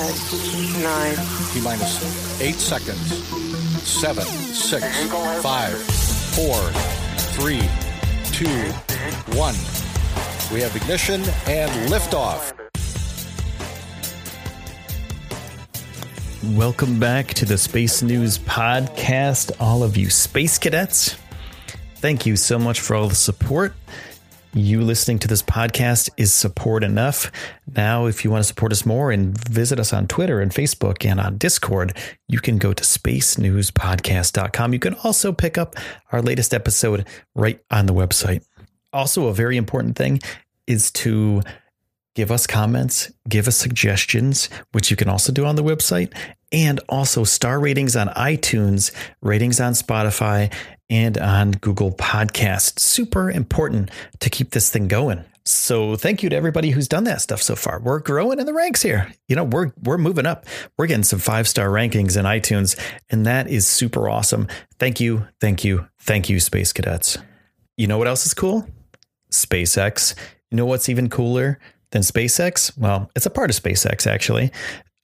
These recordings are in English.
Nine. T minus eight seconds. Seven, six, five, four, three, two, one. We have ignition and liftoff. Welcome back to the Space News Podcast, all of you space cadets. Thank you so much for all the support. You listening to this podcast is support enough. Now, if you want to support us more and visit us on Twitter and Facebook and on Discord, you can go to spacenewspodcast.com. You can also pick up our latest episode right on the website. Also, a very important thing is to give us comments, give us suggestions, which you can also do on the website, and also star ratings on iTunes, ratings on Spotify, and on Google Podcasts. Super important to keep this thing going. So thank you to everybody who's done that stuff so far. We're growing in the ranks here. You know, we're we're moving up. We're getting some five-star rankings in iTunes, and that is super awesome. Thank you, thank you, thank you, Space Cadets. You know what else is cool? SpaceX. You know what's even cooler than SpaceX? Well, it's a part of SpaceX actually.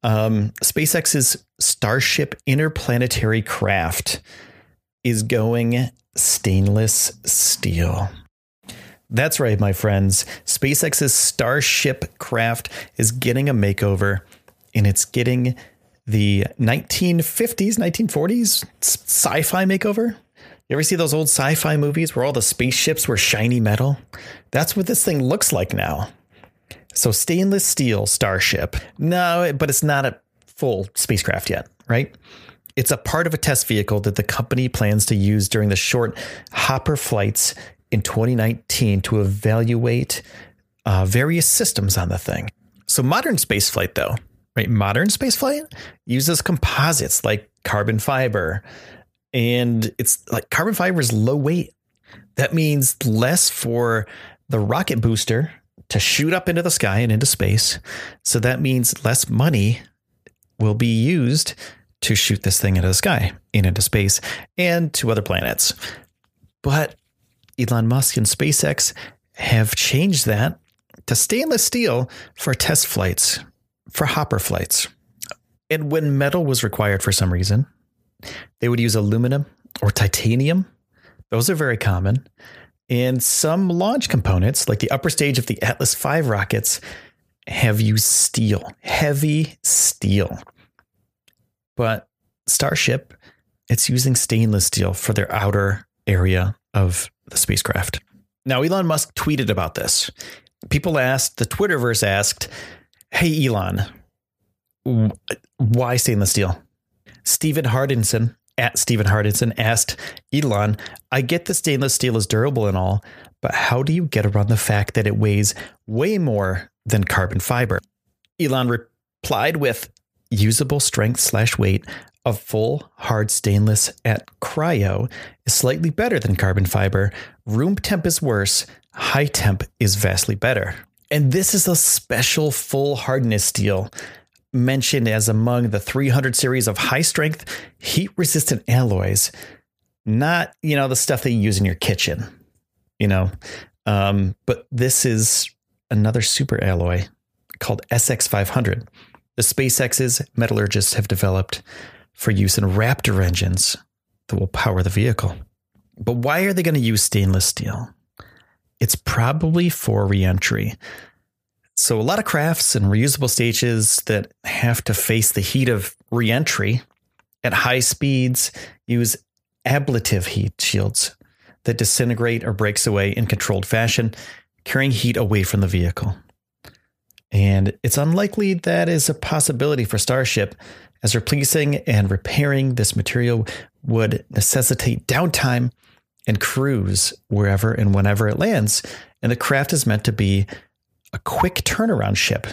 Um, SpaceX's Starship interplanetary craft is going stainless steel. That's right, my friends. SpaceX's Starship craft is getting a makeover and it's getting the 1950s, 1940s sci fi makeover. You ever see those old sci fi movies where all the spaceships were shiny metal? That's what this thing looks like now. So, stainless steel Starship. No, but it's not a full spacecraft yet, right? It's a part of a test vehicle that the company plans to use during the short Hopper flights in 2019 to evaluate uh, various systems on the thing. So, modern spaceflight, though, right? Modern spaceflight uses composites like carbon fiber, and it's like carbon fiber is low weight. That means less for the rocket booster to shoot up into the sky and into space. So that means less money will be used to shoot this thing into the sky and into space and to other planets. But Elon Musk and SpaceX have changed that to stainless steel for test flights, for hopper flights. And when metal was required for some reason, they would use aluminum or titanium. Those are very common. And some launch components, like the upper stage of the Atlas V rockets, have used steel, heavy steel. But Starship, it's using stainless steel for their outer area of the spacecraft. Now, Elon Musk tweeted about this. People asked, the Twitterverse asked, Hey, Elon, why stainless steel? Stephen Hardinson at Stephen Hardinson asked Elon, I get the stainless steel is durable and all, but how do you get around the fact that it weighs way more than carbon fiber? Elon replied with usable strength slash weight of full hard stainless at cryo is slightly better than carbon fiber. Room temp is worse. High temp is vastly better. And this is a special full hardness steel mentioned as among the 300 series of high strength, heat resistant alloys, not, you know, the stuff that you use in your kitchen, you know. Um, but this is another super alloy called SX500. The SpaceX's metallurgists have developed for use in Raptor engines that will power the vehicle. But why are they going to use stainless steel? It's probably for reentry. So, a lot of crafts and reusable stages that have to face the heat of reentry at high speeds use ablative heat shields that disintegrate or breaks away in controlled fashion, carrying heat away from the vehicle. And it's unlikely that is a possibility for Starship, as replacing and repairing this material would necessitate downtime and crews wherever and whenever it lands. And the craft is meant to be a quick turnaround ship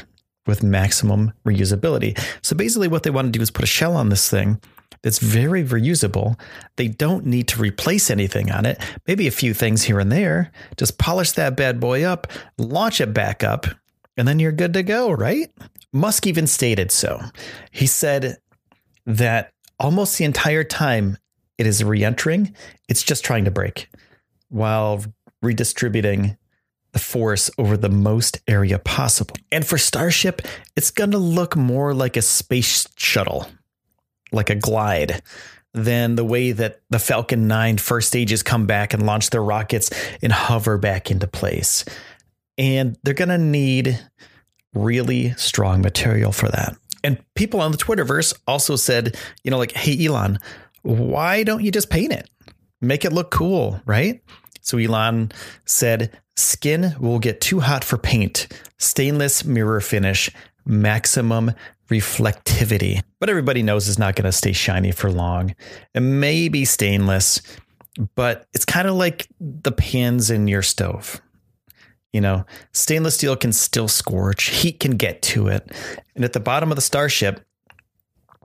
with maximum reusability. So basically, what they want to do is put a shell on this thing that's very reusable. They don't need to replace anything on it, maybe a few things here and there. Just polish that bad boy up, launch it back up, and then you're good to go, right? Musk even stated so. He said that almost the entire time it is re entering, it's just trying to break while redistributing the force over the most area possible. And for Starship, it's going to look more like a space shuttle, like a glide, than the way that the Falcon 9 first stages come back and launch their rockets and hover back into place. And they're going to need really strong material for that. And people on the Twitterverse also said, you know, like, hey, Elon, why don't you just paint it? Make it look cool, right? So Elon said, skin will get too hot for paint, stainless mirror finish, maximum reflectivity. But everybody knows it's not going to stay shiny for long. It may be stainless, but it's kind of like the pans in your stove. You know, stainless steel can still scorch, heat can get to it. And at the bottom of the starship,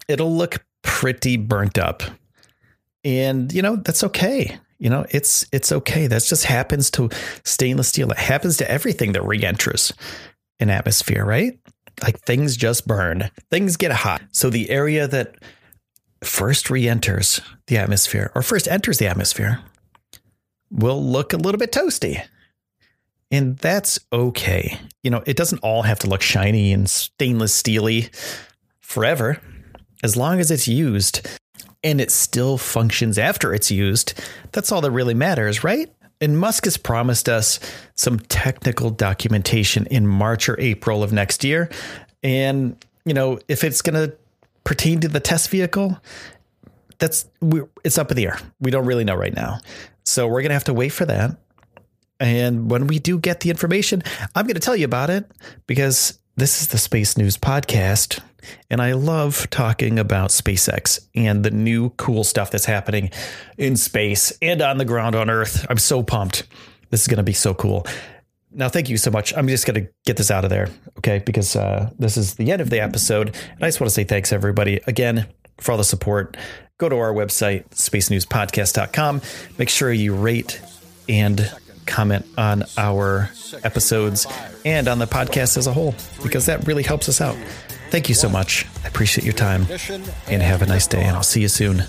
it'll look pretty burnt up. And, you know, that's okay. You know, it's it's okay. That just happens to stainless steel. It happens to everything that re-enters an atmosphere, right? Like things just burn. Things get hot. So the area that first re-enters the atmosphere or first enters the atmosphere will look a little bit toasty. And that's okay. You know, it doesn't all have to look shiny and stainless steely forever. As long as it's used and it still functions after it's used. That's all that really matters, right? And Musk has promised us some technical documentation in March or April of next year. And, you know, if it's going to pertain to the test vehicle, that's it's up in the air. We don't really know right now. So we're going to have to wait for that. And when we do get the information, I'm going to tell you about it because this is the Space News Podcast. And I love talking about SpaceX and the new cool stuff that's happening in space and on the ground on Earth. I'm so pumped. This is going to be so cool. Now, thank you so much. I'm just going to get this out of there, okay? Because uh, this is the end of the episode. And I just want to say thanks, everybody, again, for all the support. Go to our website, spacenewspodcast.com. Make sure you rate and comment on our episodes and on the podcast as a whole, because that really helps us out. Thank you so much. I appreciate your time and have a nice day, and I'll see you soon.